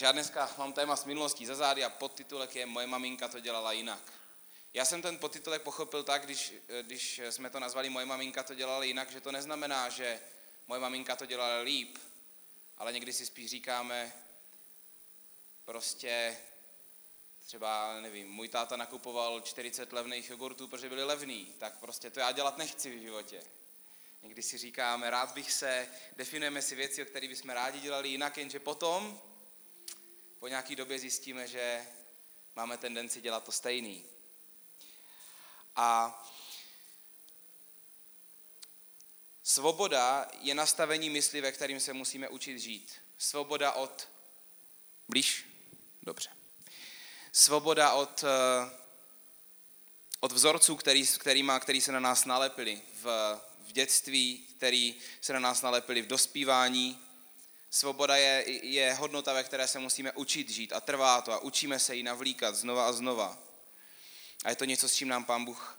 Já dneska mám téma s minulostí za zády a podtitulek je Moje maminka to dělala jinak. Já jsem ten podtitulek pochopil tak, když, když jsme to nazvali Moje maminka to dělala jinak, že to neznamená, že moje maminka to dělala líp, ale někdy si spíš říkáme, prostě třeba, nevím, můj táta nakupoval 40 levných jogurtů, protože byly levný, tak prostě to já dělat nechci v životě. Někdy si říkáme, rád bych se, definujeme si věci, o kterých bychom rádi dělali jinak, jenže potom po nějaké době zjistíme, že máme tendenci dělat to stejný. A svoboda je nastavení mysli, ve kterým se musíme učit žít. Svoboda od... Blíž? Dobře. Svoboda od, eh, od vzorců, který, kterýma, který se na nás nalepili v, v dětství, který se na nás nalepili v dospívání. Svoboda je, je hodnota, ve které se musíme učit žít a trvá to a učíme se ji navlíkat znova a znova. A je to něco, s čím nám Pán Bůh,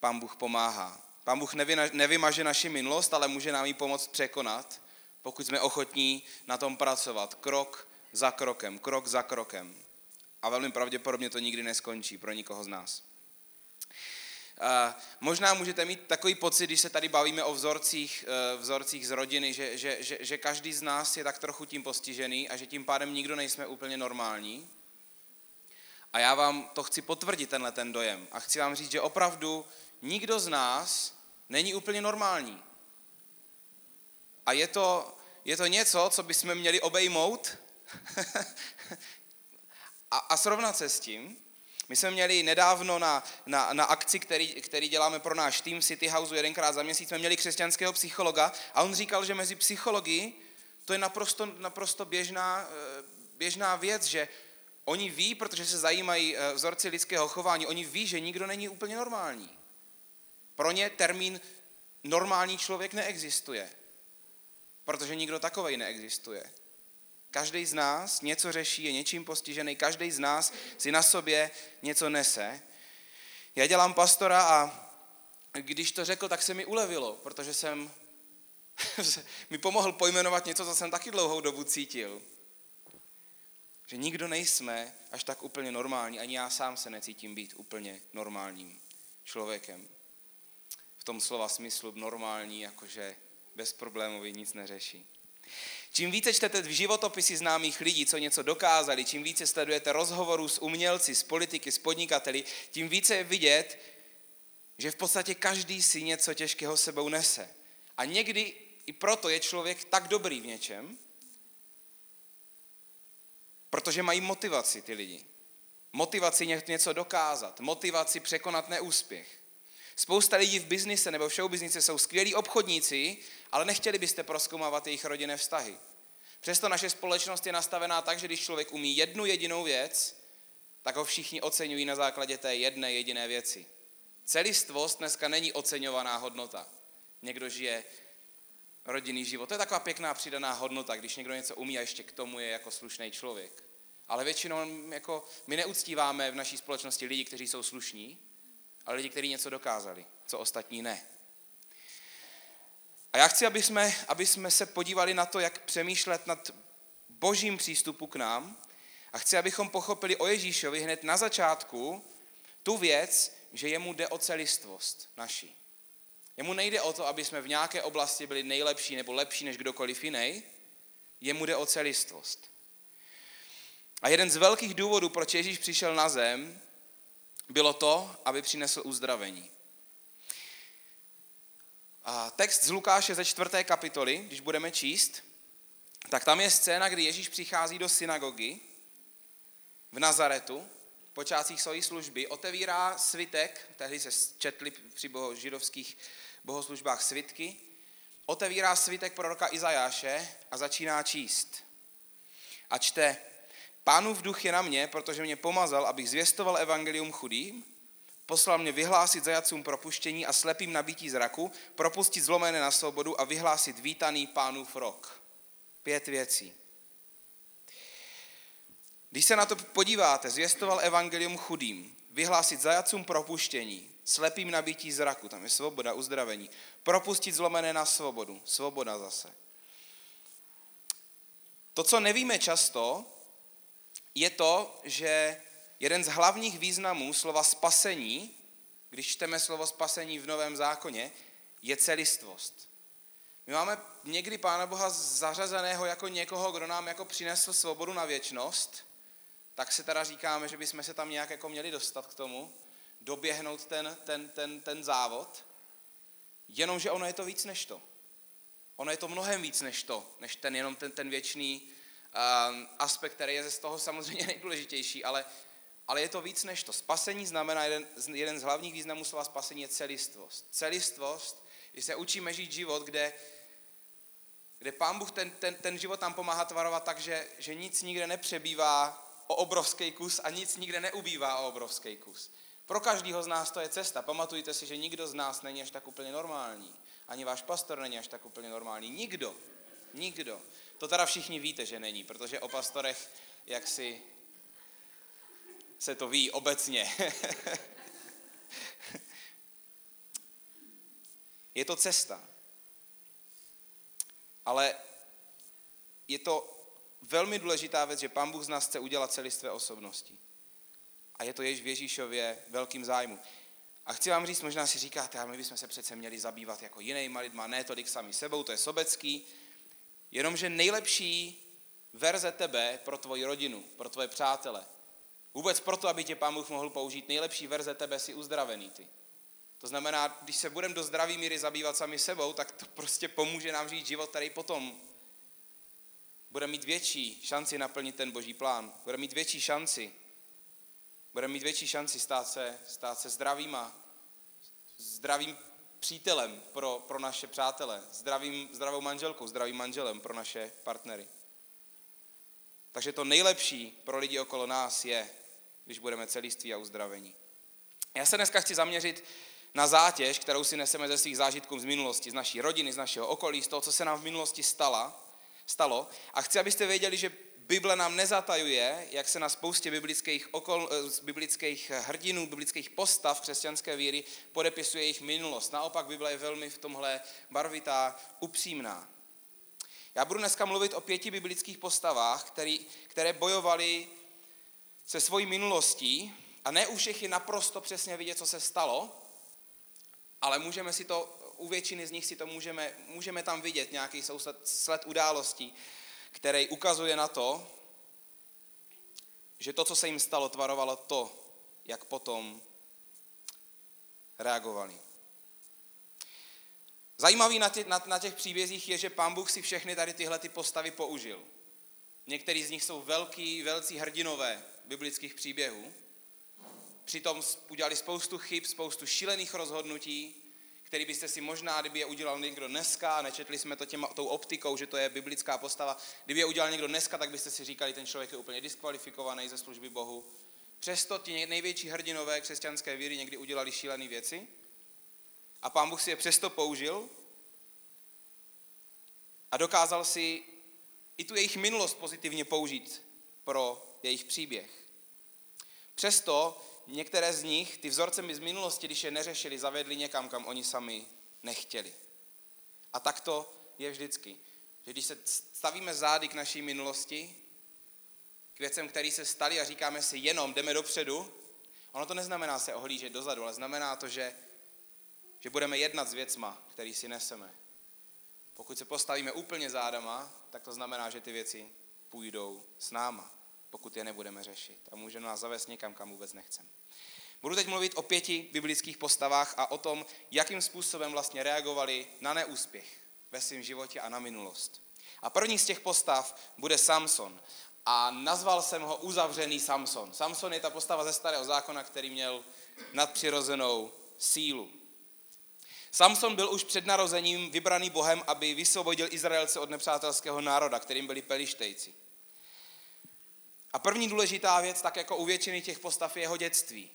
Pán Bůh pomáhá. Pán Bůh nevymaže naši minulost, ale může nám ji pomoct překonat, pokud jsme ochotní na tom pracovat krok za krokem, krok za krokem. A velmi pravděpodobně to nikdy neskončí pro nikoho z nás. Možná můžete mít takový pocit, když se tady bavíme o vzorcích, e, vzorcích z rodiny, že, že, že, že každý z nás je tak trochu tím postižený a že tím pádem nikdo nejsme úplně normální. A já vám to chci potvrdit, tenhle ten dojem. A chci vám říct, že opravdu nikdo z nás není úplně normální. A je to, je to něco, co bychom měli obejmout a, a srovnat se s tím. My jsme měli nedávno na, na, na akci, který, který děláme pro náš tým City House jedenkrát za měsíc, jsme měli křesťanského psychologa a on říkal, že mezi psychologi to je naprosto, naprosto běžná, eh, běžná věc, že oni ví, protože se zajímají eh, vzorci lidského chování, oni ví, že nikdo není úplně normální. Pro ně termín normální člověk neexistuje, protože nikdo takovej neexistuje. Každý z nás něco řeší, je něčím postižený, každý z nás si na sobě něco nese. Já dělám pastora a když to řekl, tak se mi ulevilo, protože jsem mi pomohl pojmenovat něco, co jsem taky dlouhou dobu cítil. Že nikdo nejsme až tak úplně normální, ani já sám se necítím být úplně normálním člověkem. V tom slova smyslu normální, jakože bezproblémový nic neřeší. Čím více čtete v životopisy známých lidí, co něco dokázali, čím více sledujete rozhovorů s umělci, s politiky, s podnikateli, tím více je vidět, že v podstatě každý si něco těžkého sebou nese. A někdy i proto je člověk tak dobrý v něčem, protože mají motivaci ty lidi. Motivaci něco dokázat, motivaci překonat neúspěch. Spousta lidí v biznise nebo v showbiznise jsou skvělí obchodníci, ale nechtěli byste proskoumávat jejich rodinné vztahy. Přesto naše společnost je nastavená tak, že když člověk umí jednu jedinou věc, tak ho všichni oceňují na základě té jedné jediné věci. Celistvost dneska není oceňovaná hodnota. Někdo žije rodinný život. To je taková pěkná přidaná hodnota, když někdo něco umí a ještě k tomu je jako slušný člověk. Ale většinou jako, my neuctíváme v naší společnosti lidi, kteří jsou slušní, ale lidi, kteří něco dokázali, co ostatní ne. A já chci, aby jsme, aby jsme se podívali na to, jak přemýšlet nad božím přístupu k nám a chci, abychom pochopili o Ježíšovi hned na začátku tu věc, že jemu jde o celistvost naší. Jemu nejde o to, aby jsme v nějaké oblasti byli nejlepší nebo lepší než kdokoliv jiný. Jemu jde o celistvost. A jeden z velkých důvodů, proč Ježíš přišel na zem, bylo to, aby přinesl uzdravení. A text z Lukáše ze čtvrté kapitoly, když budeme číst, tak tam je scéna, kdy Ježíš přichází do synagogy v Nazaretu, v počátcích své služby, otevírá svitek, tehdy se četli při boho, židovských bohoslužbách svitky, otevírá svitek proroka Izajáše a začíná číst. A čte, Pánův duch je na mě, protože mě pomazal, abych zvěstoval evangelium chudým, poslal mě vyhlásit zajacům propuštění a slepým nabítí zraku, propustit zlomené na svobodu a vyhlásit vítaný pánův rok. Pět věcí. Když se na to podíváte, zvěstoval evangelium chudým, vyhlásit zajacům propuštění, slepým nabítí zraku, tam je svoboda, uzdravení, propustit zlomené na svobodu, svoboda zase. To, co nevíme často, je to, že jeden z hlavních významů slova spasení, když čteme slovo spasení v Novém zákoně, je celistvost. My máme někdy Pána Boha zařazeného jako někoho, kdo nám jako přinesl svobodu na věčnost, tak se teda říkáme, že bychom se tam nějak jako měli dostat k tomu, doběhnout ten, ten, ten, ten závod, jenomže ono je to víc než to. Ono je to mnohem víc než to, než ten jenom ten, ten věčný um, aspekt, který je z toho samozřejmě nejdůležitější, ale, ale je to víc než to. Spasení znamená, jeden, jeden z hlavních významů slova spasení je celistvost. Celistvost, když se učíme žít život, kde, kde Pán Bůh ten, ten, ten život nám pomáhá tvarovat tak, že, že nic nikde nepřebývá o obrovský kus a nic nikde neubývá o obrovský kus. Pro každého z nás to je cesta. Pamatujte si, že nikdo z nás není až tak úplně normální. Ani váš pastor není až tak úplně normální. Nikdo. Nikdo. To teda všichni víte, že není, protože o pastorech jak si se to ví obecně. je to cesta. Ale je to velmi důležitá věc, že Pán Bůh z nás chce udělat celistvé osobnosti. A je to jež v Ježíšově velkým zájmu. A chci vám říct, možná si říkáte, ale my bychom se přece měli zabývat jako jinýma lidma, ne tolik sami sebou, to je sobecký. Jenomže nejlepší verze tebe pro tvoji rodinu, pro tvoje přátele, vůbec proto, aby tě Pán Bůh mohl použít, nejlepší verze tebe si uzdravený ty. To znamená, když se budeme do zdraví míry zabývat sami sebou, tak to prostě pomůže nám žít život, který potom bude mít větší šanci naplnit ten boží plán. Bude mít větší šanci budeme mít větší šanci stát se, stát se zdravýma, zdravým přítelem pro, pro naše přátele, zdravým, zdravou manželkou, zdravým manželem pro naše partnery. Takže to nejlepší pro lidi okolo nás je, když budeme celiství a uzdravení. Já se dneska chci zaměřit na zátěž, kterou si neseme ze svých zážitků z minulosti, z naší rodiny, z našeho okolí, z toho, co se nám v minulosti stala, stalo. A chci, abyste věděli, že Bible nám nezatajuje, jak se na spoustě biblických, okol, eh, biblických hrdinů, biblických postav křesťanské víry podepisuje jejich minulost. Naopak Bible je velmi v tomhle barvitá, upřímná. Já budu dneska mluvit o pěti biblických postavách, který, které bojovali se svojí minulostí a ne u všech je naprosto přesně vidět, co se stalo, ale můžeme si to, u většiny z nich si to můžeme, můžeme tam vidět nějaký sled událostí, který ukazuje na to, že to, co se jim stalo, tvarovalo to, jak potom reagovali. Zajímavý na, tě, na, na těch příbězích je, že pán Bůh si všechny tady tyhle ty postavy použil. Některý z nich jsou velký, velcí hrdinové biblických příběhů. Přitom udělali spoustu chyb, spoustu šílených rozhodnutí, který byste si možná, kdyby je udělal někdo dneska, nečetli jsme to těma, tou optikou, že to je biblická postava, kdyby je udělal někdo dneska, tak byste si říkali, ten člověk je úplně diskvalifikovaný ze služby Bohu. Přesto ti největší hrdinové křesťanské víry někdy udělali šílené věci a pán Bůh si je přesto použil a dokázal si i tu jejich minulost pozitivně použít pro jejich příběh. Přesto některé z nich, ty vzorce z minulosti, když je neřešili, zavedli někam, kam oni sami nechtěli. A tak to je vždycky. Že když se stavíme zády k naší minulosti, k věcem, které se staly a říkáme si jenom jdeme dopředu, ono to neznamená se ohlížet dozadu, ale znamená to, že, že budeme jednat s věcma, který si neseme. Pokud se postavíme úplně zádama, tak to znamená, že ty věci půjdou s náma pokud je nebudeme řešit. A může nás zavést někam, kam vůbec nechceme. Budu teď mluvit o pěti biblických postavách a o tom, jakým způsobem vlastně reagovali na neúspěch ve svém životě a na minulost. A první z těch postav bude Samson. A nazval jsem ho uzavřený Samson. Samson je ta postava ze starého zákona, který měl nadpřirozenou sílu. Samson byl už před narozením vybraný Bohem, aby vysvobodil Izraelce od nepřátelského národa, kterým byli pelištejci. A první důležitá věc, tak jako u většiny těch postav, je jeho dětství.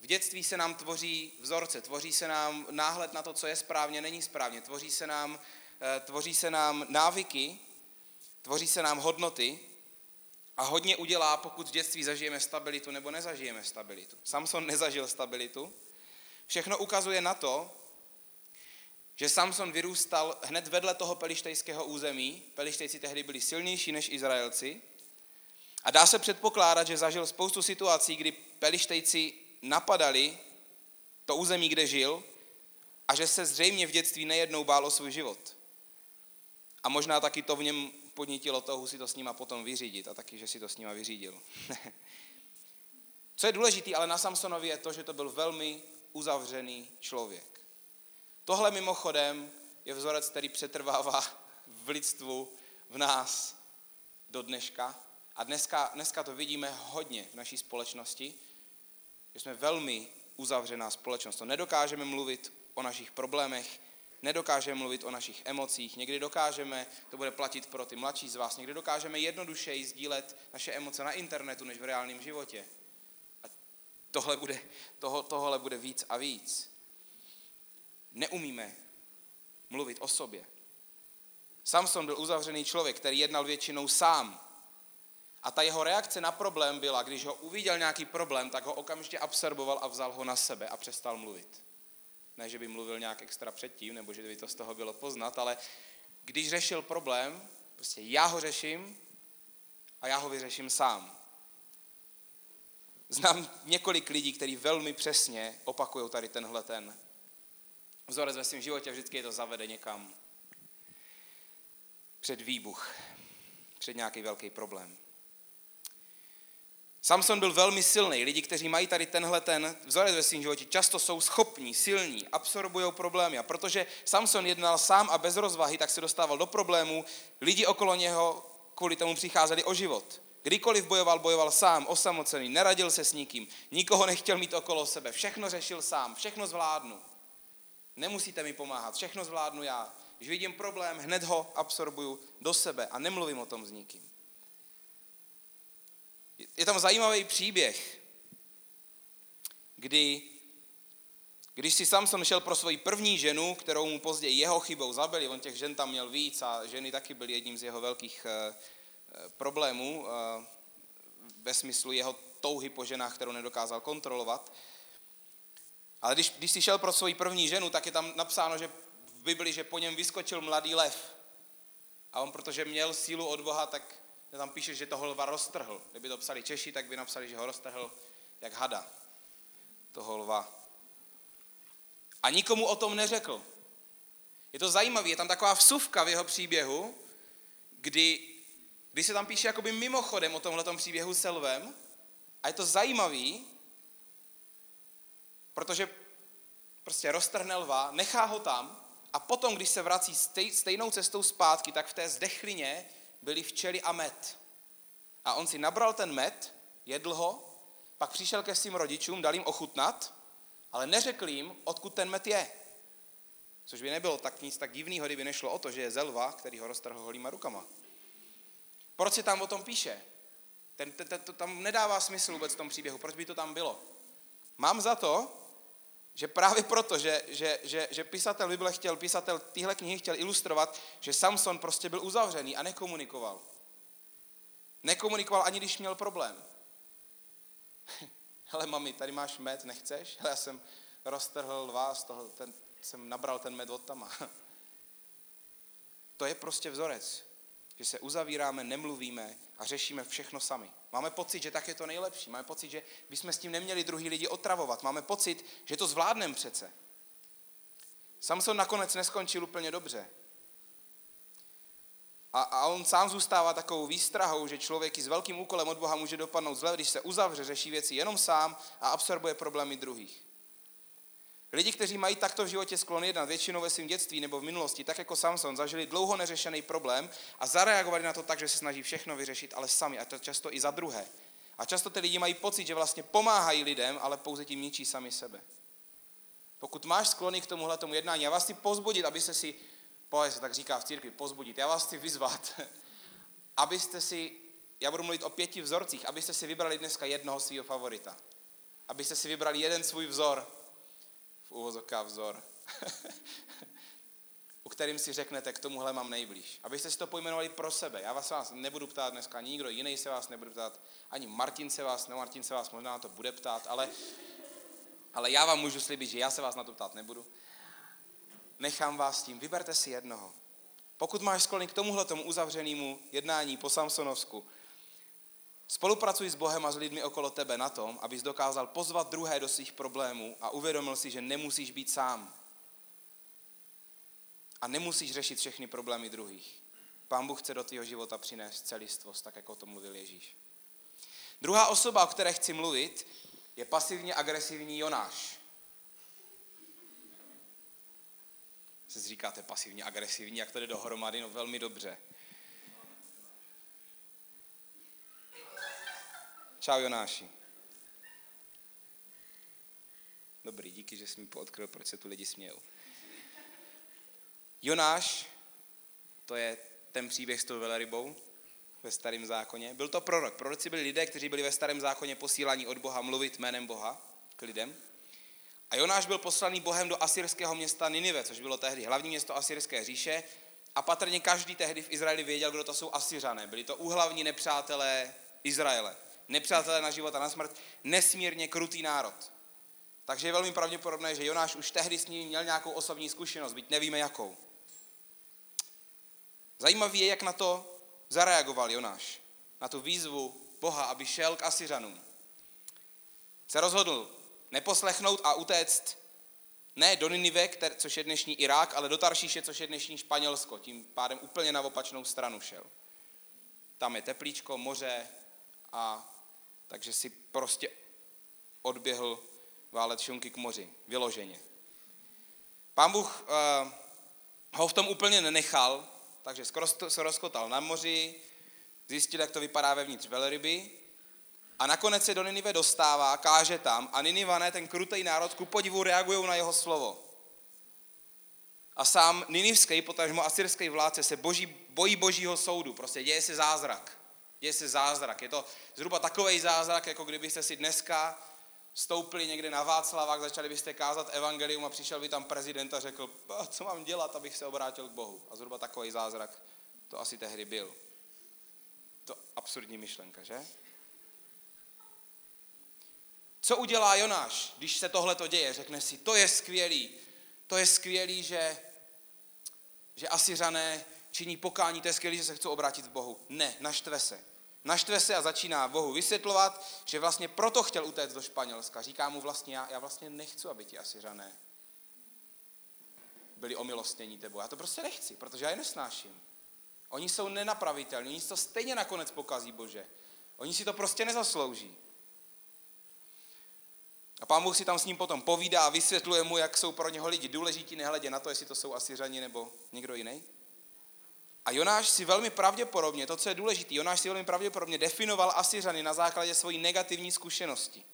V dětství se nám tvoří vzorce, tvoří se nám náhled na to, co je správně, není správně, tvoří se nám, eh, tvoří se nám návyky, tvoří se nám hodnoty a hodně udělá, pokud v dětství zažijeme stabilitu nebo nezažijeme stabilitu. Samson nezažil stabilitu. Všechno ukazuje na to, že Samson vyrůstal hned vedle toho pelištejského území. Pelištejci tehdy byli silnější než Izraelci A dá se předpokládat, že zažil spoustu situací, kdy pelištejci napadali to území, kde žil a že se zřejmě v dětství nejednou bál o svůj život. A možná taky to v něm podnítilo touhu si to s nima potom vyřídit a taky, že si to s nima vyřídil. Co je důležité ale na Samsonovi je to, že to byl velmi uzavřený člověk. Tohle mimochodem je vzorec, který přetrvává v lidstvu, v nás do dneška. A dneska, dneska to vidíme hodně v naší společnosti, že jsme velmi uzavřená společnost. To nedokážeme mluvit o našich problémech, nedokážeme mluvit o našich emocích, někdy dokážeme, to bude platit pro ty mladší z vás, někdy dokážeme jednodušeji sdílet naše emoce na internetu, než v reálném životě. A tohle bude, toho, tohle bude víc a víc. Neumíme mluvit o sobě. Samson byl uzavřený člověk, který jednal většinou sám. A ta jeho reakce na problém byla, když ho uviděl nějaký problém, tak ho okamžitě absorboval a vzal ho na sebe a přestal mluvit. Ne, že by mluvil nějak extra předtím, nebo že by to z toho bylo poznat, ale když řešil problém, prostě já ho řeším a já ho vyřeším sám. Znám několik lidí, kteří velmi přesně opakují tady tenhle ten vzorec ve svém životě, vždycky je to zavede někam před výbuch, před nějaký velký problém. Samson byl velmi silný. Lidi, kteří mají tady tenhle ten vzorec ve svém životě, často jsou schopní, silní, absorbují problémy. A protože Samson jednal sám a bez rozvahy, tak se dostával do problémů. Lidi okolo něho kvůli tomu přicházeli o život. Kdykoliv bojoval, bojoval sám, osamocený, neradil se s nikým, nikoho nechtěl mít okolo sebe, všechno řešil sám, všechno zvládnu. Nemusíte mi pomáhat, všechno zvládnu já. Když vidím problém, hned ho absorbuju do sebe a nemluvím o tom s nikým. Je tam zajímavý příběh, kdy, když si Samson šel pro svoji první ženu, kterou mu později jeho chybou zabili, on těch žen tam měl víc a ženy taky byly jedním z jeho velkých eh, eh, problémů eh, ve smyslu jeho touhy po ženách, kterou nedokázal kontrolovat. Ale když, když si šel pro svoji první ženu, tak je tam napsáno, že v Bibli, že po něm vyskočil mladý lev. A on, protože měl sílu od Boha, tak tam píše, že toho lva roztrhl. Kdyby to psali Češi, tak by napsali, že ho roztrhl jak hada. Toho lva. A nikomu o tom neřekl. Je to zajímavé, je tam taková vsuvka v jeho příběhu, kdy, kdy se tam píše jakoby mimochodem o tomhle příběhu s lvem. A je to zajímavý, protože prostě roztrhne lva, nechá ho tam a potom, když se vrací stej, stejnou cestou zpátky, tak v té zdechlině byly včely a med. A on si nabral ten med, jedl ho, pak přišel ke svým rodičům, dal jim ochutnat, ale neřekl jim, odkud ten med je. Což by nebylo tak nic tak divného, kdyby nešlo o to, že je zelva, který ho roztrhl holýma rukama. Proč se tam o tom píše? Ten, ten, ten, to tam nedává smysl vůbec v tom příběhu. Proč by to tam bylo? Mám za to, že právě proto, že, že, že, že pisatel Bible chtěl, pisatel téhle knihy chtěl ilustrovat, že Samson prostě byl uzavřený a nekomunikoval. Nekomunikoval ani když měl problém. Hele mami, tady máš med, nechceš? Hele, já jsem roztrhl vás, toho, ten, jsem nabral ten med od tama. To je prostě vzorec, že se uzavíráme, nemluvíme a řešíme všechno sami. Máme pocit, že tak je to nejlepší. Máme pocit, že bychom s tím neměli druhý lidi otravovat. Máme pocit, že to zvládneme přece. Samson nakonec neskončil úplně dobře. A, a on sám zůstává takovou výstrahou, že člověk i s velkým úkolem od Boha může dopadnout zle, když se uzavře, řeší věci jenom sám a absorbuje problémy druhých. Lidi, kteří mají takto v životě sklon jednat, většinou ve svém dětství nebo v minulosti, tak jako Samson, zažili dlouho neřešený problém a zareagovali na to tak, že se snaží všechno vyřešit, ale sami, a to často i za druhé. A často ty lidi mají pocit, že vlastně pomáhají lidem, ale pouze tím ničí sami sebe. Pokud máš sklony k tomuhle tomu jednání, já vás chci pozbudit, abyste si, pohle se tak říká v církvi, pozbudit, já vás chci vyzvat, abyste si, já budu mluvit o pěti vzorcích, abyste si vybrali dneska jednoho svého favorita. Abyste si vybrali jeden svůj vzor, uvozovká vzor, u kterým si řeknete, k tomuhle mám nejblíž. Abyste si to pojmenovali pro sebe. Já vás, vás nebudu ptát dneska, ani nikdo jiný se vás nebude ptát, ani Martin se vás, no Martin se vás možná to bude ptát, ale, ale já vám můžu slibit, že já se vás na to ptát nebudu. Nechám vás tím, vyberte si jednoho. Pokud máš sklony k tomuhle tomu uzavřenému jednání po Samsonovsku, Spolupracuj s Bohem a s lidmi okolo tebe na tom, abys dokázal pozvat druhé do svých problémů a uvědomil si, že nemusíš být sám. A nemusíš řešit všechny problémy druhých. Pán Bůh chce do tvého života přinést celistvost, tak jako o tom mluvil Ježíš. Druhá osoba, o které chci mluvit, je pasivně agresivní Jonáš. Se říkáte pasivně agresivní, jak to jde dohromady? No velmi dobře. Čau Jonáši. Dobrý, díky, že jsi mi poodkryl, proč se tu lidi smějou. Jonáš, to je ten příběh s tou velerybou ve starém zákoně. Byl to prorok. Proroci byli lidé, kteří byli ve starém zákoně posílaní od Boha mluvit jménem Boha k lidem. A Jonáš byl poslaný Bohem do asyrského města Ninive, což bylo tehdy hlavní město asyrské říše. A patrně každý tehdy v Izraeli věděl, kdo to jsou Asyřané. Byli to úhlavní nepřátelé Izraele. Nepřátelé na život a na smrt. Nesmírně krutý národ. Takže je velmi pravděpodobné, že Jonáš už tehdy s ním měl nějakou osobní zkušenost, byť nevíme jakou. Zajímavý je, jak na to zareagoval Jonáš. Na tu výzvu Boha, aby šel k Asyřanům. Se rozhodl neposlechnout a utéct ne do Ninive, což je dnešní Irák, ale do Taršíše, což je dnešní Španělsko. Tím pádem úplně na opačnou stranu šel. Tam je teplíčko, moře a takže si prostě odběhl válet šunky k moři, vyloženě. Pán Bůh uh, ho v tom úplně nenechal, takže skoro se rozkotal na moři, zjistil, jak to vypadá vevnitř velryby a nakonec se do Ninive dostává, káže tam a Ninivané, ten krutý národ, ku podivu reagují na jeho slovo. A sám ninivský, potažmo asyrský vládce se boží, bojí božího soudu. Prostě děje se zázrak. Děje se zázrak. Je to zhruba takový zázrak, jako kdybyste si dneska stoupili někde na Václavák, začali byste kázat evangelium a přišel by tam prezident a řekl, co mám dělat, abych se obrátil k Bohu. A zhruba takový zázrak to asi tehdy byl. To absurdní myšlenka, že? Co udělá Jonáš, když se tohle to děje? Řekne si, to je skvělý, to je skvělý, že, že Asiřané činí pokání, to je skvělý, že se chcou obrátit k Bohu. Ne, naštve se. Naštve se a začíná Bohu vysvětlovat, že vlastně proto chtěl utéct do Španělska. Říká mu vlastně, já, já vlastně nechci, aby ti Asiřané byli omilostnění tebou. Já to prostě nechci, protože já je nesnáším. Oni jsou nenapravitelní, oni to stejně nakonec pokazí Bože. Oni si to prostě nezaslouží. A pán Bůh si tam s ním potom povídá a vysvětluje mu, jak jsou pro něho lidi důležití, nehledě na to, jestli to jsou Asiřani nebo někdo jiný. A Jonáš si velmi pravděpodobně, to, co je důležité, Jonáš si velmi pravděpodobně definoval Asiřany na základě svojí negativní zkušenosti.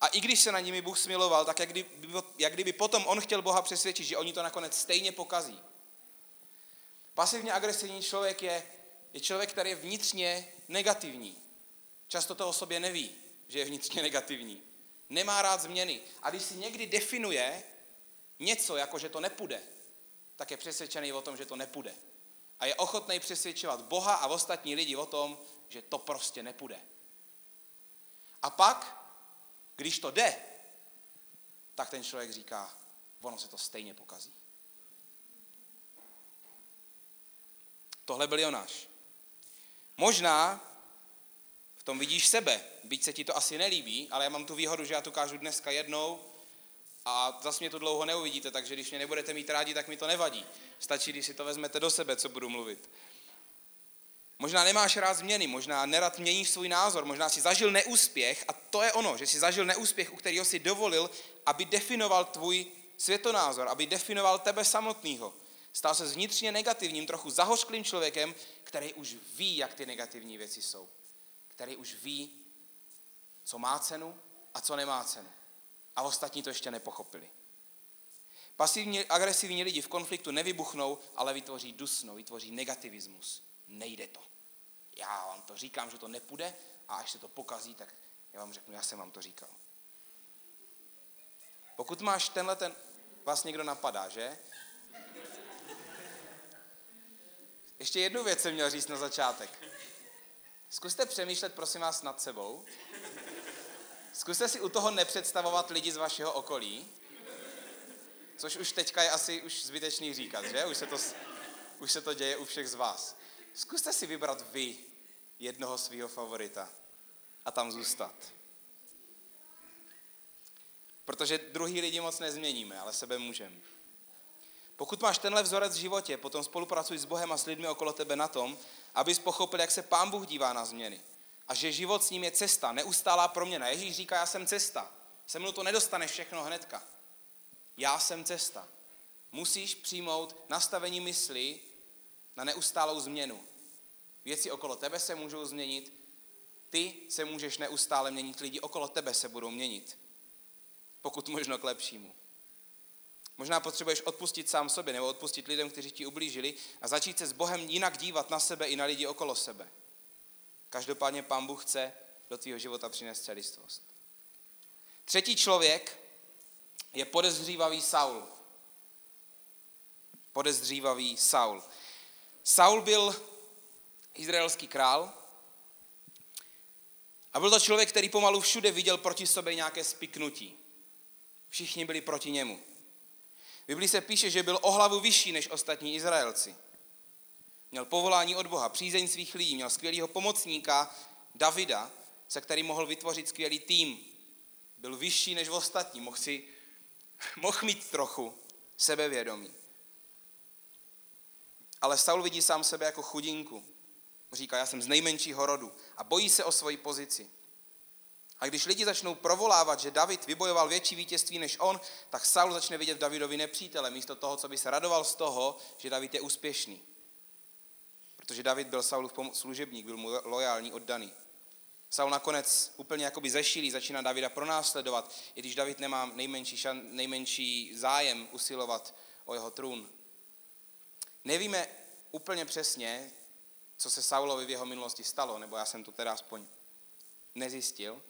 A i když se na nimi Bůh smiloval, tak jak kdyby, jak kdyby potom on chtěl Boha přesvědčit, že oni to nakonec stejně pokazí. Pasivně agresivní člověk je, je člověk, který je vnitřně negativní. Často to o sobě neví, že je vnitřně negativní. Nemá rád změny. A když si někdy definuje něco, jako že to nepůjde, tak je přesvědčený o tom, že to nepůjde a je ochotný přesvědčovat Boha a ostatní lidi o tom, že to prostě nepůjde. A pak, když to jde, tak ten člověk říká, ono se to stejně pokazí. Tohle byl Jonáš. Možná v tom vidíš sebe, byť se ti to asi nelíbí, ale já mám tu výhodu, že já tu kážu dneska jednou a zase mě tu dlouho neuvidíte, takže když mě nebudete mít rádi, tak mi to nevadí. Stačí, když si to vezmete do sebe, co budu mluvit. Možná nemáš rád změny, možná nerad měníš svůj názor, možná si zažil neúspěch a to je ono, že si zažil neúspěch, u kterého si dovolil, aby definoval tvůj světonázor, aby definoval tebe samotného. Stal se vnitřně negativním, trochu zahořklým člověkem, který už ví, jak ty negativní věci jsou. Který už ví, co má cenu a co nemá cenu. A ostatní to ještě nepochopili. Pasivní, agresivní lidi v konfliktu nevybuchnou, ale vytvoří dusno, vytvoří negativismus. Nejde to. Já vám to říkám, že to nepůjde a až se to pokazí, tak já vám řeknu, já jsem vám to říkal. Pokud máš tenhle ten, vás někdo napadá, že? Ještě jednu věc jsem měl říct na začátek. Zkuste přemýšlet, prosím vás, nad sebou. Zkuste si u toho nepředstavovat lidi z vašeho okolí, což už teďka je asi už zbytečný říkat, že? Už se to, už se to děje u všech z vás. Zkuste si vybrat vy jednoho svého favorita a tam zůstat. Protože druhý lidi moc nezměníme, ale sebe můžeme. Pokud máš tenhle vzorec v životě, potom spolupracuj s Bohem a s lidmi okolo tebe na tom, abys pochopil, jak se Pán Bůh dívá na změny. A že život s ním je cesta, neustálá proměna. Ježíš říká, já jsem cesta. Se mnou to nedostaneš všechno hnedka. Já jsem cesta. Musíš přijmout nastavení mysli na neustálou změnu. Věci okolo tebe se můžou změnit, ty se můžeš neustále měnit, lidi okolo tebe se budou měnit. Pokud možno k lepšímu. Možná potřebuješ odpustit sám sobě nebo odpustit lidem, kteří ti ublížili a začít se s Bohem jinak dívat na sebe i na lidi okolo sebe. Každopádně Pán Bůh chce do tvého života přinést celistvost. Třetí člověk je podezřívavý Saul. Podezřívavý Saul. Saul byl izraelský král a byl to člověk, který pomalu všude viděl proti sobě nějaké spiknutí. Všichni byli proti němu. Biblii se píše, že byl o hlavu vyšší než ostatní Izraelci. Měl povolání od Boha, přízeň svých lidí, měl skvělého pomocníka Davida, se kterým mohl vytvořit skvělý tým. Byl vyšší než ostatní, mohl, si, mohl mít trochu sebevědomí. Ale Saul vidí sám sebe jako chudinku. Říká, já jsem z nejmenšího rodu a bojí se o svoji pozici. A když lidi začnou provolávat, že David vybojoval větší vítězství než on, tak Saul začne vidět Davidovi nepřítele, místo toho, co by se radoval z toho, že David je úspěšný. Protože David byl Saulův služebník, byl mu lojální, oddaný. Saul nakonec úplně jakoby zešilý začíná Davida pronásledovat, i když David nemá nejmenší, šan, nejmenší zájem usilovat o jeho trůn. Nevíme úplně přesně, co se Saulovi v jeho minulosti stalo, nebo já jsem to teda aspoň nezjistil,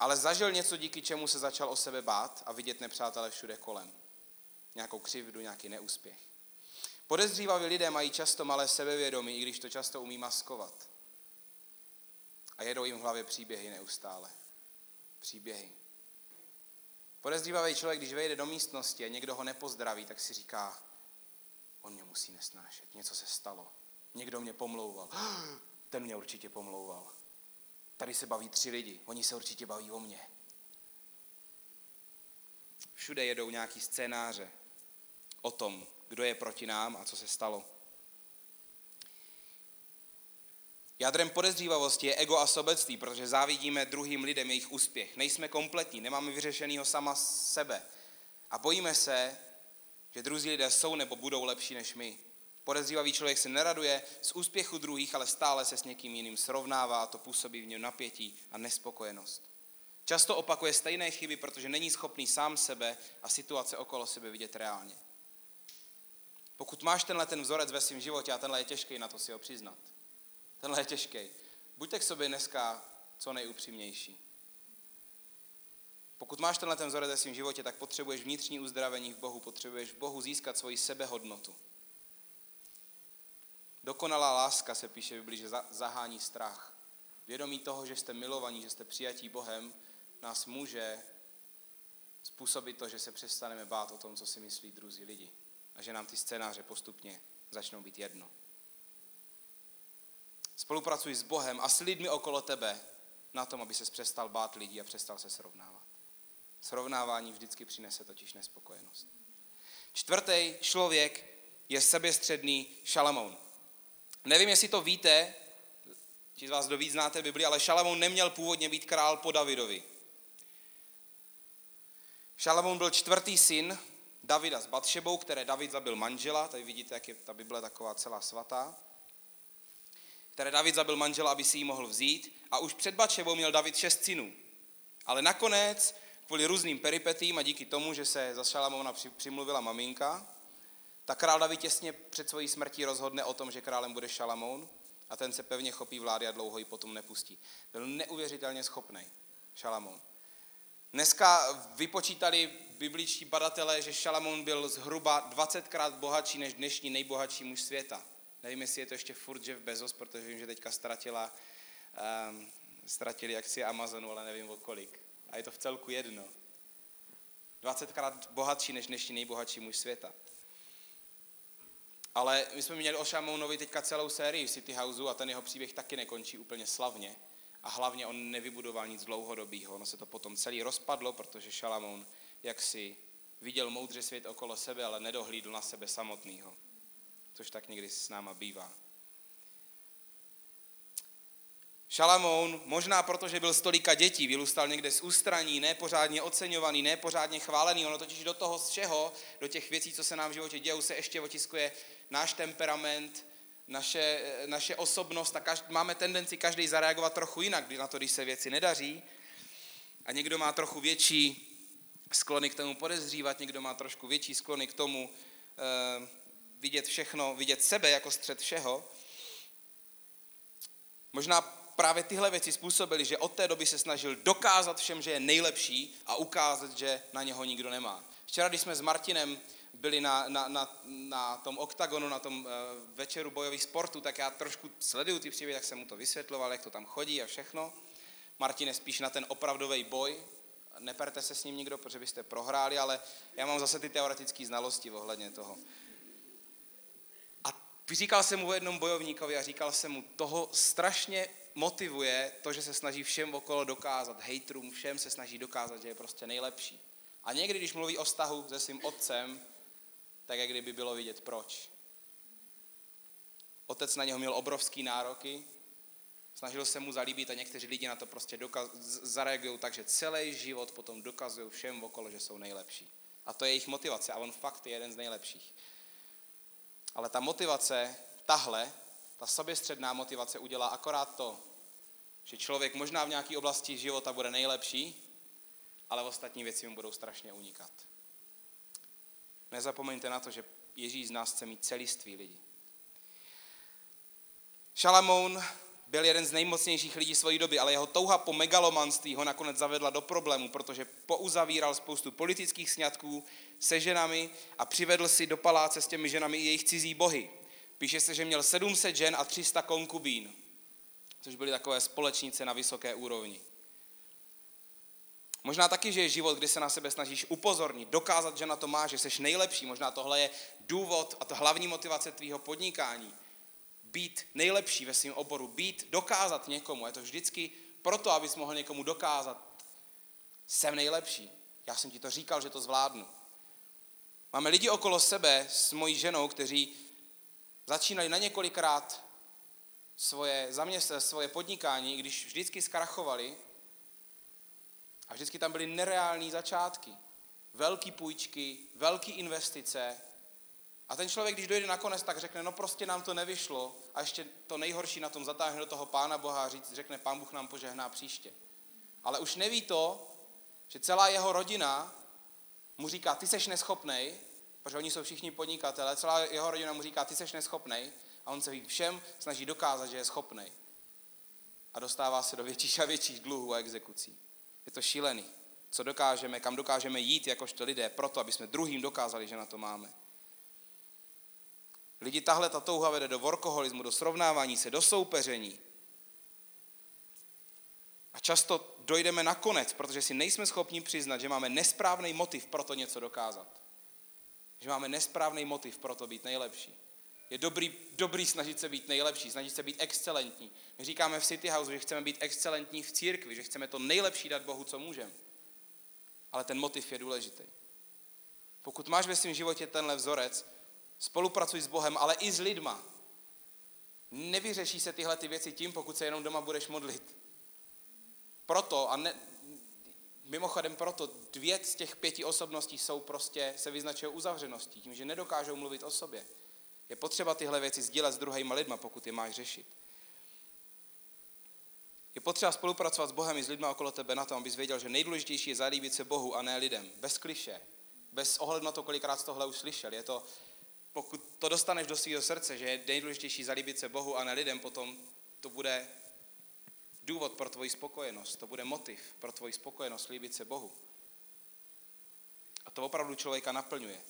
ale zažil něco, díky čemu se začal o sebe bát a vidět nepřátele všude kolem. Nějakou křivdu, nějaký neúspěch. Podezřívaví lidé mají často malé sebevědomí, i když to často umí maskovat. A jedou jim v hlavě příběhy neustále. Příběhy. Podezřívavý člověk, když vejde do místnosti a někdo ho nepozdraví, tak si říká, on mě musí nesnášet, něco se stalo. Někdo mě pomlouval. Ten mě určitě pomlouval. Tady se baví tři lidi, oni se určitě baví o mě. Všude jedou nějaký scénáře o tom, kdo je proti nám a co se stalo. Jádrem podezřívavosti je ego a sobectví, protože závidíme druhým lidem jejich úspěch. Nejsme kompletní, nemáme vyřešenýho sama sebe. A bojíme se, že druzí lidé jsou nebo budou lepší než my. Podezřívavý člověk se neraduje z úspěchu druhých, ale stále se s někým jiným srovnává a to působí v něm napětí a nespokojenost. Často opakuje stejné chyby, protože není schopný sám sebe a situace okolo sebe vidět reálně. Pokud máš tenhle ten vzorec ve svém životě a tenhle je těžký na to si ho přiznat. Tenhle je těžký. Buďte k sobě dneska co nejupřímnější. Pokud máš tenhle ten vzorec ve svém životě, tak potřebuješ vnitřní uzdravení v Bohu, potřebuješ v Bohu získat svoji sebehodnotu. Dokonalá láska se píše v Biblii, že zahání strach. Vědomí toho, že jste milovaní, že jste přijatí Bohem, nás může způsobit to, že se přestaneme bát o tom, co si myslí druzí lidi. A že nám ty scénáře postupně začnou být jedno. Spolupracuj s Bohem a s lidmi okolo tebe na tom, aby se přestal bát lidí a přestal se srovnávat. Srovnávání vždycky přinese totiž nespokojenost. Čtvrtý člověk je sebestředný Šalamoun. Nevím, jestli to víte, ti z vás, kdo víc znáte Bibli, ale Šalamoun neměl původně být král po Davidovi. Šalamoun byl čtvrtý syn Davida s Batšebou, které David zabil manžela, tady vidíte, jak je ta Bible taková celá svatá, které David zabil manžela, aby si ji mohl vzít a už před Batšebou měl David šest synů. Ale nakonec, kvůli různým peripetím a díky tomu, že se za Šalamouna přimluvila maminka, tak král David těsně před svojí smrtí rozhodne o tom, že králem bude Šalamoun a ten se pevně chopí vlády a dlouho ji potom nepustí. Byl neuvěřitelně schopný Šalamoun. Dneska vypočítali bibličtí badatelé, že Šalamoun byl zhruba 20krát bohatší než dnešní nejbohatší muž světa. Nevím, jestli je to ještě furt Jeff Bezos, protože vím, že teďka ztratila, um, ztratili akcie Amazonu, ale nevím o kolik. A je to v celku jedno. 20krát bohatší než dnešní nejbohatší muž světa. Ale my jsme měli o Šamounovi teďka celou sérii City Houseu a ten jeho příběh taky nekončí úplně slavně. A hlavně on nevybudoval nic dlouhodobého. Ono se to potom celý rozpadlo, protože Šalamoun jaksi viděl moudře svět okolo sebe, ale nedohlídl na sebe samotného. Což tak někdy s náma bývá. Šalamoun, možná proto, že byl stolika dětí, vyrůstal někde z ústraní, nepořádně oceňovaný, nepořádně chválený. Ono totiž do toho z čeho, do těch věcí, co se nám v životě dějou, se ještě otiskuje náš temperament, naše, naše osobnost a každý, máme tendenci každý zareagovat trochu jinak na to, když se věci nedaří. A někdo má trochu větší sklony k tomu podezřívat, někdo má trošku větší sklony k tomu uh, vidět všechno, vidět sebe jako střed všeho. Možná právě tyhle věci způsobily, že od té doby se snažil dokázat všem, že je nejlepší a ukázat, že na něho nikdo nemá. Včera, když jsme s Martinem byli na, na, na, na tom oktagonu, na tom uh, večeru bojových sportů, tak já trošku sleduju ty příběhy, tak jsem mu to vysvětloval, jak to tam chodí a všechno. Martin je spíš na ten opravdový boj, neperte se s ním nikdo, protože byste prohráli, ale já mám zase ty teoretické znalosti ohledně toho. A říkal jsem mu jednom bojovníkovi a říkal jsem mu, toho strašně motivuje to, že se snaží všem okolo dokázat, hejtrům, všem se snaží dokázat, že je prostě nejlepší. A někdy, když mluví o vztahu se svým otcem, tak jak kdyby bylo vidět proč. Otec na něho měl obrovský nároky, snažil se mu zalíbit a někteří lidi na to prostě dokaz, zareagují tak, že celý život potom dokazují všem okolo, že jsou nejlepší. A to je jejich motivace a on fakt je jeden z nejlepších. Ale ta motivace, tahle, ta soběstředná motivace udělá akorát to, že člověk možná v nějaké oblasti života bude nejlepší, ale ostatní věci mu budou strašně unikat. Nezapomeňte na to, že Ježíš z nás chce mít celiství lidi. Šalamoun byl jeden z nejmocnějších lidí své doby, ale jeho touha po megalomanství ho nakonec zavedla do problému, protože pouzavíral spoustu politických sňatků se ženami a přivedl si do paláce s těmi ženami i jejich cizí bohy. Píše se, že měl 700 žen a 300 konkubín, což byly takové společnice na vysoké úrovni. Možná taky, že je život, kdy se na sebe snažíš upozornit, dokázat, že na to máš, že jsi nejlepší. Možná tohle je důvod a to hlavní motivace tvýho podnikání. Být nejlepší ve svém oboru, být, dokázat někomu. Je to vždycky proto, abys mohl někomu dokázat, jsem nejlepší. Já jsem ti to říkal, že to zvládnu. Máme lidi okolo sebe s mojí ženou, kteří začínali na několikrát svoje, zaměst, svoje podnikání, když vždycky zkrachovali, a vždycky tam byly nereální začátky. Velký půjčky, velké investice. A ten člověk, když dojde nakonec, tak řekne, no prostě nám to nevyšlo. A ještě to nejhorší na tom zatáhne do toho Pána Boha a říct, řekne, Pán Bůh nám požehná příště. Ale už neví to, že celá jeho rodina mu říká, ty seš neschopnej, protože oni jsou všichni podnikatelé, celá jeho rodina mu říká, ty seš neschopnej, a on se všem snaží dokázat, že je schopnej. A dostává se do větších a větších dluhů a exekucí. Je to šílený. Co dokážeme, kam dokážeme jít jakožto lidé, proto, aby jsme druhým dokázali, že na to máme. Lidi tahle ta touha vede do workoholismu, do srovnávání se, do soupeření. A často dojdeme na konec, protože si nejsme schopni přiznat, že máme nesprávný motiv pro to něco dokázat. Že máme nesprávný motiv pro to být nejlepší. Je dobrý, dobrý snažit se být nejlepší, snažit se být excelentní. My říkáme v City House, že chceme být excelentní v církvi, že chceme to nejlepší dát Bohu, co můžeme. Ale ten motiv je důležitý. Pokud máš ve svém životě tenhle vzorec, spolupracuj s Bohem, ale i s lidma. Nevyřeší se tyhle ty věci tím, pokud se jenom doma budeš modlit. Proto, a ne, mimochodem proto, dvě z těch pěti osobností jsou prostě, se vyznačují uzavřeností, tím, že nedokážou mluvit o sobě. Je potřeba tyhle věci sdílet s druhýma lidma, pokud je máš řešit. Je potřeba spolupracovat s Bohem i s lidmi okolo tebe na tom, abys věděl, že nejdůležitější je zalíbit se Bohu a ne lidem. Bez kliše. Bez ohledu na to, kolikrát tohle už slyšel. Je to, pokud to dostaneš do svého srdce, že je nejdůležitější zalíbit se Bohu a ne lidem, potom to bude důvod pro tvoji spokojenost. To bude motiv pro tvoji spokojenost líbit se Bohu. A to opravdu člověka naplňuje.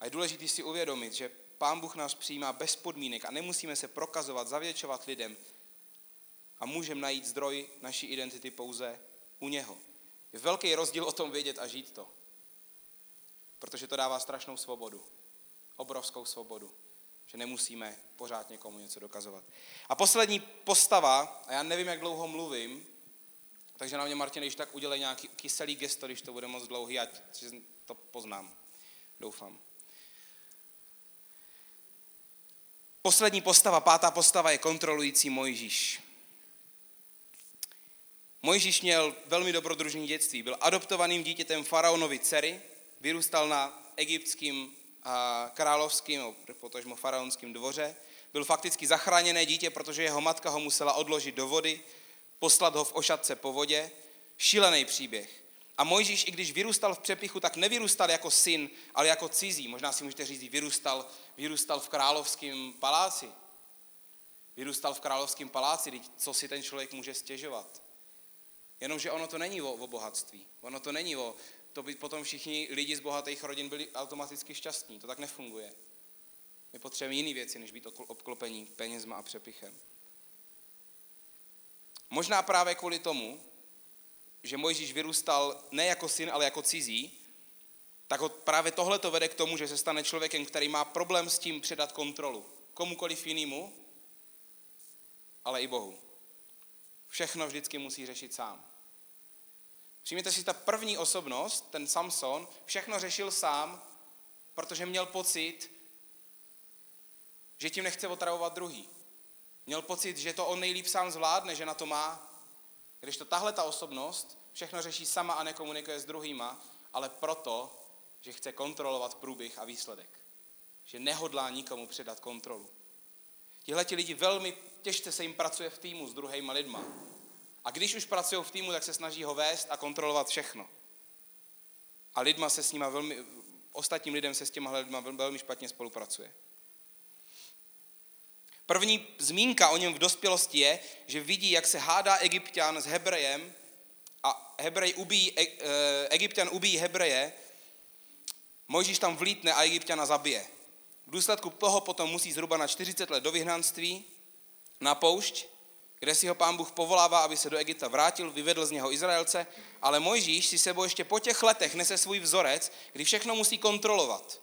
A je důležité si uvědomit, že Pán Bůh nás přijímá bez podmínek a nemusíme se prokazovat, zavěčovat lidem a můžeme najít zdroj naší identity pouze u něho. Je velký rozdíl o tom vědět a žít to. Protože to dává strašnou svobodu. obrovskou svobodu. Že nemusíme pořád někomu něco dokazovat. A poslední postava, a já nevím, jak dlouho mluvím, takže na mě, Martin, když tak udělej nějaký kyselý gesto, když to bude moc dlouhý, ať to poznám. Doufám. Poslední postava, pátá postava je kontrolující Mojžíš. Mojžíš měl velmi dobrodružný dětství. Byl adoptovaným dítětem faraonovi dcery, vyrůstal na egyptským královským, potažmo faraonským dvoře. Byl fakticky zachráněné dítě, protože jeho matka ho musela odložit do vody, poslat ho v ošatce po vodě. Šílený příběh. A Mojžíš, i když vyrůstal v přepichu, tak nevyrůstal jako syn, ale jako cizí. Možná si můžete říct, vyrůstal, vyrůstal v královském paláci. Vyrůstal v královském paláci, co si ten člověk může stěžovat. Jenomže ono to není o, o bohatství. Ono to není o... To by potom všichni lidi z bohatých rodin byli automaticky šťastní. To tak nefunguje. My potřebujeme jiné věci, než být obklopení penězma a přepichem. Možná právě kvůli tomu, že Mojžíš vyrůstal ne jako syn, ale jako cizí, tak právě tohle to vede k tomu, že se stane člověkem, který má problém s tím předat kontrolu. Komukoliv jinému, ale i Bohu. Všechno vždycky musí řešit sám. Přijměte si ta první osobnost, ten Samson, všechno řešil sám, protože měl pocit, že tím nechce otravovat druhý. Měl pocit, že to on nejlíp sám zvládne, že na to má. Když to tahle ta osobnost všechno řeší sama a nekomunikuje s druhýma, ale proto, že chce kontrolovat průběh a výsledek. Že nehodlá nikomu předat kontrolu. Tihle ti lidi velmi těžce se jim pracuje v týmu s druhýma lidma. A když už pracují v týmu, tak se snaží ho vést a kontrolovat všechno. A lidma se s nima velmi, ostatním lidem se s těma lidma velmi špatně spolupracuje. První zmínka o něm v dospělosti je, že vidí, jak se hádá egyptian s Hebrejem a Hebrej ubíjí, e, e, egyptian ubíjí Hebreje, Mojžíš tam vlítne a egyptiana zabije. V důsledku toho potom musí zhruba na 40 let do vyhnanství na poušť, kde si ho pán Bůh povolává, aby se do Egypta vrátil, vyvedl z něho Izraelce, ale Mojžíš si sebou ještě po těch letech nese svůj vzorec, kdy všechno musí kontrolovat.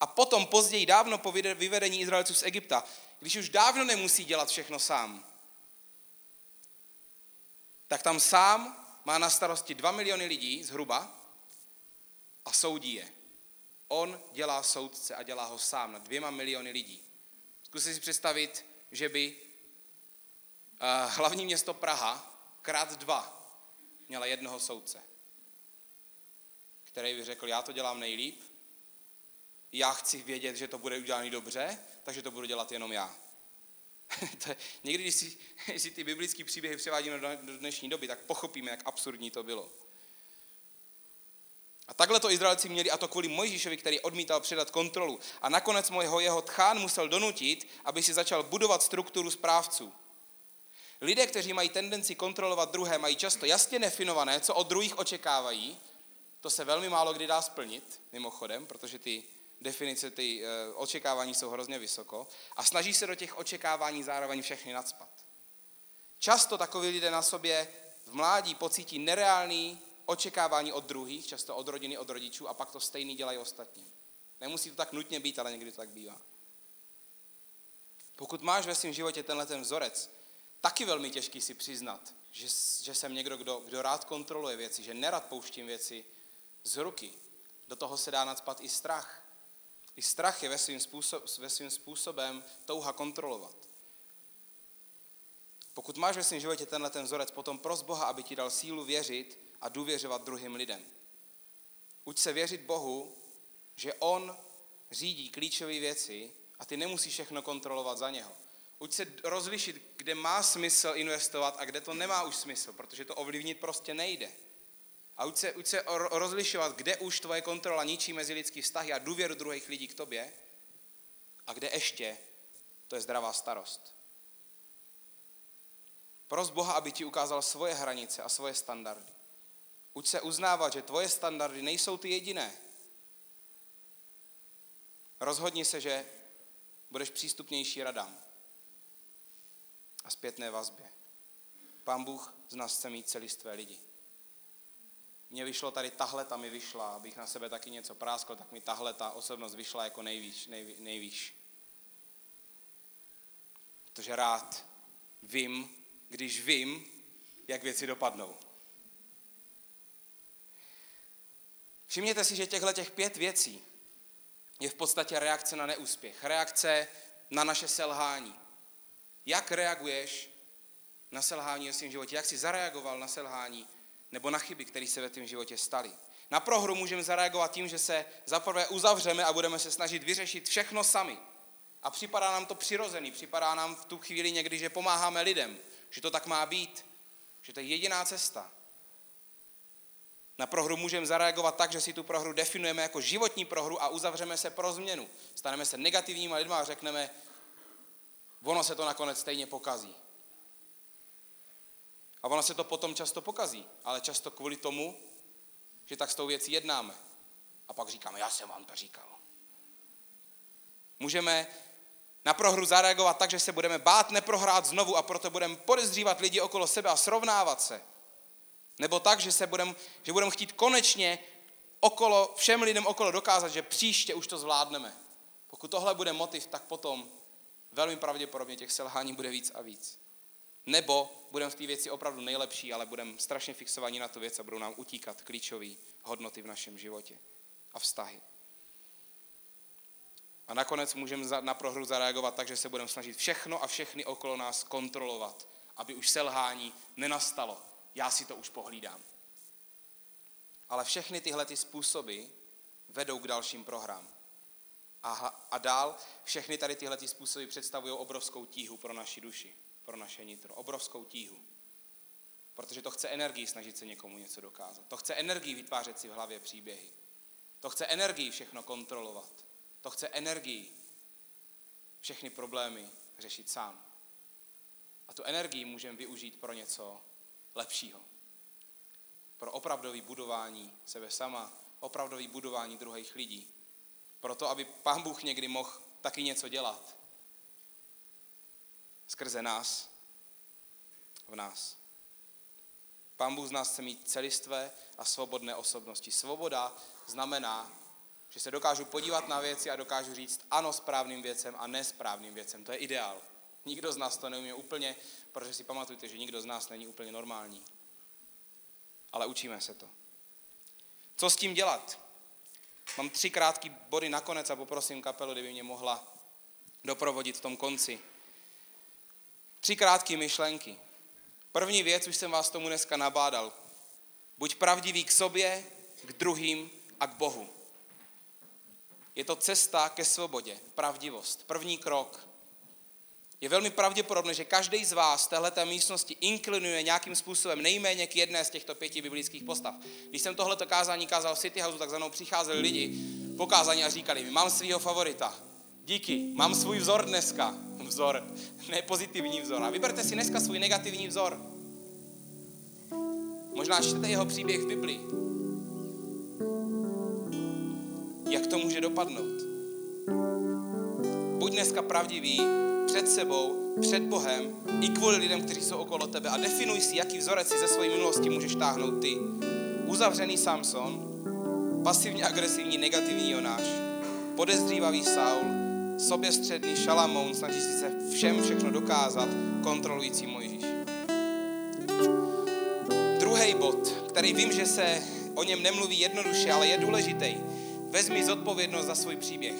A potom později, dávno po vyvedení Izraelců z Egypta, když už dávno nemusí dělat všechno sám, tak tam sám má na starosti dva miliony lidí zhruba a soudí je. On dělá soudce a dělá ho sám na dvěma miliony lidí. Zkuste si představit, že by uh, hlavní město Praha krát dva měla jednoho soudce, který by řekl, já to dělám nejlíp, já chci vědět, že to bude udělané dobře, takže to budu dělat jenom já. to je, někdy, když si, když si ty biblické příběhy převádíme do, do dnešní doby, tak pochopíme, jak absurdní to bylo. A takhle to Izraelci měli, a to kvůli Mojžíšovi, který odmítal předat kontrolu. A nakonec mojho jeho tchán musel donutit, aby si začal budovat strukturu správců. Lidé, kteří mají tendenci kontrolovat druhé, mají často jasně definované, co od druhých očekávají. To se velmi málo kdy dá splnit, mimochodem, protože ty definice, ty eh, očekávání jsou hrozně vysoko a snaží se do těch očekávání zároveň všechny nadspat. Často takoví lidé na sobě v mládí pocítí nereálný očekávání od druhých, často od rodiny, od rodičů a pak to stejný dělají ostatní. Nemusí to tak nutně být, ale někdy to tak bývá. Pokud máš ve svém životě tenhle ten vzorec, taky velmi těžký si přiznat, že, že jsem někdo, kdo, kdo rád kontroluje věci, že nerad pouštím věci z ruky. Do toho se dá nadspat i strach. I strach je ve svým, způsob, ve svým způsobem touha kontrolovat. Pokud máš ve svém životě tenhle ten vzorec, potom pros Boha, aby ti dal sílu věřit a důvěřovat druhým lidem. Uč se věřit Bohu, že On řídí klíčové věci a ty nemusíš všechno kontrolovat za něho. Uč se rozlišit, kde má smysl investovat a kde to nemá už smysl, protože to ovlivnit prostě nejde. A uč se, uč se rozlišovat, kde už tvoje kontrola ničí mezi lidský vztahy a důvěru druhých lidí k tobě a kde ještě to je zdravá starost. Pros Boha, aby ti ukázal svoje hranice a svoje standardy. Uč se uznávat, že tvoje standardy nejsou ty jediné. Rozhodni se, že budeš přístupnější radám a zpětné vazbě. Pán Bůh z nás chce mít celistvé lidi. Mně vyšlo tady tahle, ta mi vyšla, abych na sebe taky něco práskl, tak mi tahle ta osobnost vyšla jako nejvíš, nejví, nejvíš. Protože rád vím, když vím, jak věci dopadnou. Všimněte si, že těchto těch pět věcí je v podstatě reakce na neúspěch, reakce na naše selhání. Jak reaguješ na selhání ve svém životě? Jak jsi zareagoval na selhání nebo na chyby, které se ve tvém životě staly? Na prohru můžeme zareagovat tím, že se zaprvé uzavřeme a budeme se snažit vyřešit všechno sami. A připadá nám to přirozený, připadá nám v tu chvíli někdy, že pomáháme lidem, že to tak má být, že to je jediná cesta. Na prohru můžeme zareagovat tak, že si tu prohru definujeme jako životní prohru a uzavřeme se pro změnu. Staneme se negativníma lidma a řekneme, ono se to nakonec stejně pokazí. A ono se to potom často pokazí, ale často kvůli tomu, že tak s tou věcí jednáme. A pak říkáme, já jsem vám to říkal. Můžeme na prohru zareagovat tak, že se budeme bát neprohrát znovu a proto budeme podezřívat lidi okolo sebe a srovnávat se. Nebo tak, že, se budeme, že budeme chtít konečně okolo, všem lidem okolo dokázat, že příště už to zvládneme. Pokud tohle bude motiv, tak potom velmi pravděpodobně těch selhání bude víc a víc. Nebo budeme v té věci opravdu nejlepší, ale budeme strašně fixovaní na tu věc a budou nám utíkat klíčové hodnoty v našem životě a vztahy. A nakonec můžeme na prohru zareagovat tak, že se budeme snažit všechno a všechny okolo nás kontrolovat, aby už selhání nenastalo. Já si to už pohlídám. Ale všechny tyhle ty způsoby vedou k dalším prohrám. A, a dál všechny tady tyhle ty způsoby představují obrovskou tíhu pro naši duši, pro naše nitro. Obrovskou tíhu. Protože to chce energii snažit se někomu něco dokázat. To chce energii vytvářet si v hlavě příběhy. To chce energii všechno kontrolovat. To chce energii všechny problémy řešit sám. A tu energii můžeme využít pro něco lepšího. Pro opravdový budování sebe sama, opravdový budování druhých lidí. Proto, aby Pán Bůh někdy mohl taky něco dělat. Skrze nás, v nás. Pán Bůh z nás chce mít celistvé a svobodné osobnosti. Svoboda znamená, že se dokážu podívat na věci a dokážu říct ano správným věcem a nesprávným věcem. To je ideál. Nikdo z nás to neumí úplně, protože si pamatujte, že nikdo z nás není úplně normální. Ale učíme se to. Co s tím dělat? Mám tři krátké body nakonec a poprosím kapelu, kdyby mě mohla doprovodit v tom konci. Tři krátké myšlenky. První věc, už jsem vás tomu dneska nabádal. Buď pravdivý k sobě, k druhým a k Bohu. Je to cesta ke svobodě, pravdivost. První krok. Je velmi pravděpodobné, že každý z vás v této místnosti inklinuje nějakým způsobem nejméně k jedné z těchto pěti biblických postav. Když jsem tohleto kázání kázal v City House, tak za mnou přicházeli lidi po kázání a říkali mi, mám svého favorita. Díky, mám svůj vzor dneska. Vzor, ne pozitivní vzor. A vyberte si dneska svůj negativní vzor. Možná čtete jeho příběh v Biblii. Jak to může dopadnout? Buď dneska pravdivý před sebou, před Bohem, i kvůli lidem, kteří jsou okolo tebe a definuj si, jaký vzorec si ze své minulosti můžeš táhnout ty. Uzavřený Samson, pasivně agresivní negativní Jonáš, podezřívavý Saul, soběstředný Šalamoun, snaží si se všem všechno dokázat, kontrolující Mojžíš. Druhý bod, který vím, že se o něm nemluví jednoduše, ale je důležitý. Vezmi zodpovědnost za svůj příběh.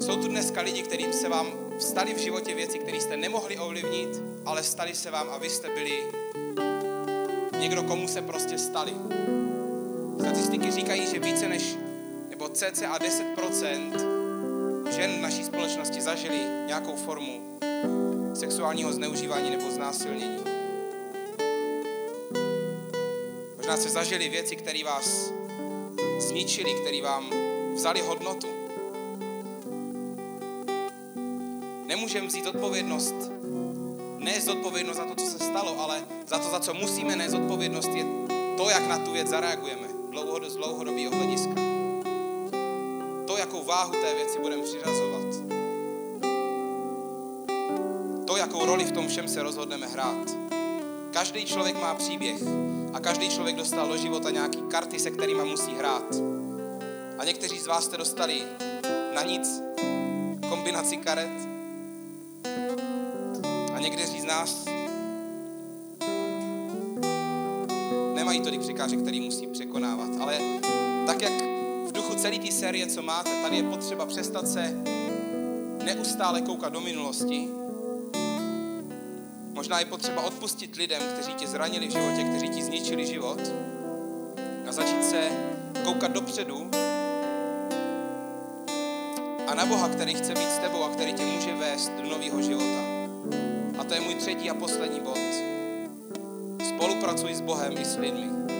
Jsou tu dneska lidi, kterým se vám vstali v životě věci, které jste nemohli ovlivnit, ale stali se vám a vy jste byli někdo, komu se prostě stali. Statistiky říkají, že více než, nebo cca 10% žen v naší společnosti zažili nějakou formu sexuálního zneužívání nebo znásilnění. Možná jste zažili věci, které vás zničili, které vám vzali hodnotu. Nemůžeme vzít odpovědnost, ne zodpovědnost za to, co se stalo, ale za to, za co musíme nést odpovědnost, je to, jak na tu věc zareagujeme dlouhodobého hlediska. Váhu té věci budeme přiřazovat. To, jakou roli v tom všem se rozhodneme hrát. Každý člověk má příběh a každý člověk dostal do života nějaký karty, se kterými musí hrát. A někteří z vás jste dostali na nic kombinaci karet. A někteří z nás nemají tolik překážek, který musí překonávat. Ale tak, jak celé té série, co máte, tady je potřeba přestat se neustále koukat do minulosti. Možná je potřeba odpustit lidem, kteří tě zranili v životě, kteří ti zničili život a začít se koukat dopředu a na Boha, který chce být s tebou a který tě může vést do nového života. A to je můj třetí a poslední bod. Spolupracuj s Bohem i s lidmi.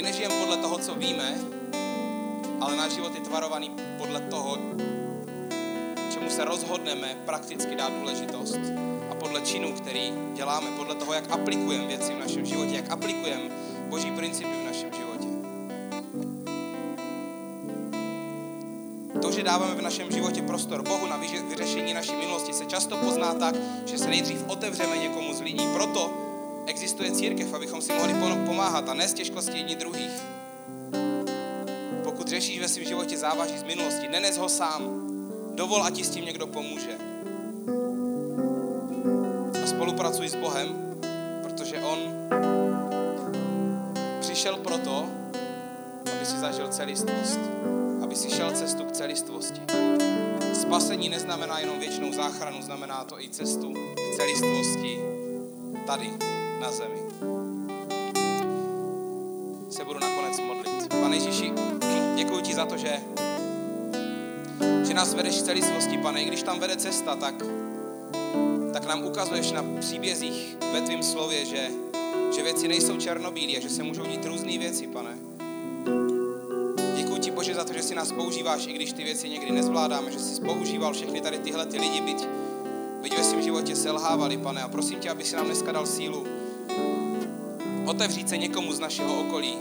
My nežijeme podle toho, co víme, ale náš život je tvarovaný podle toho, čemu se rozhodneme prakticky dát důležitost a podle činů, který děláme, podle toho, jak aplikujeme věci v našem životě, jak aplikujeme boží principy v našem životě. To, že dáváme v našem životě prostor Bohu na vyřešení naší minulosti, se často pozná tak, že se nejdřív otevřeme někomu z lidí. Proto existuje církev, abychom si mohli pomáhat a nést těžkosti jedni druhých. Pokud řešíš ve svém životě závaží z minulosti, nenes ho sám. Dovol, ať ti s tím někdo pomůže. A spolupracuj s Bohem, protože On přišel proto, aby si zažil celistvost, aby si šel cestu k celistvosti. Spasení neznamená jenom věčnou záchranu, znamená to i cestu k celistvosti tady na zemi. Se budu nakonec modlit. Pane Ježíši, děkuji ti za to, že, že nás vedeš v celistvosti, pane. I když tam vede cesta, tak, tak nám ukazuješ na příbězích ve tvém slově, že, že věci nejsou černobílé že se můžou dít různé věci, pane. Děkuji ti, Bože, za to, že si nás používáš, i když ty věci někdy nezvládáme, že jsi používal všechny tady tyhle ty lidi, byť, byť ve svém životě selhávali, pane. A prosím tě, aby si nám dneska dal sílu otevřít se někomu z našeho okolí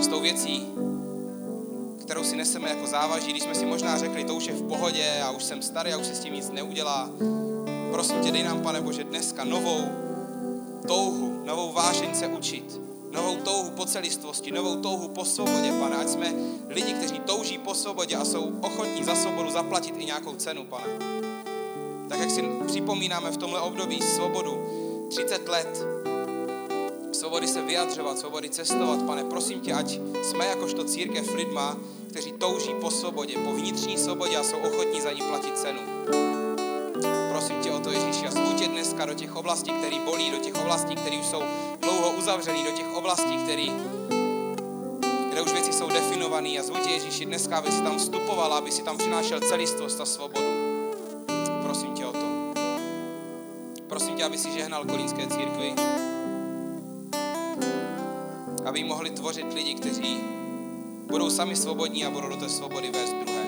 s tou věcí, kterou si neseme jako závaží, když jsme si možná řekli, to už je v pohodě a už jsem starý a už se s tím nic neudělá. Prosím tě, dej nám, pane Bože, dneska novou touhu, novou vášeň se učit, novou touhu po celistvosti, novou touhu po svobodě, pane. Ať jsme lidi, kteří touží po svobodě a jsou ochotní za svobodu zaplatit i nějakou cenu, pane. Tak jak si připomínáme v tomhle období svobodu, 30 let, svobody se vyjadřovat, svobody cestovat. Pane, prosím tě, ať jsme jakožto církev lidma, kteří touží po svobodě, po vnitřní svobodě a jsou ochotní za ní platit cenu. Prosím tě o to, Ježíši, a tě dneska do těch oblastí, které bolí, do těch oblastí, které už jsou dlouho uzavřený, do těch oblastí, které kde už věci jsou definované a zvu tě, Ježíši, dneska, aby si tam vstupovala, aby si tam přinášel celistvost a svobodu. Prosím tě o to. Prosím tě, aby si žehnal kolínské církvi, aby mohli tvořit lidi, kteří budou sami svobodní a budou do té svobody vést druhé.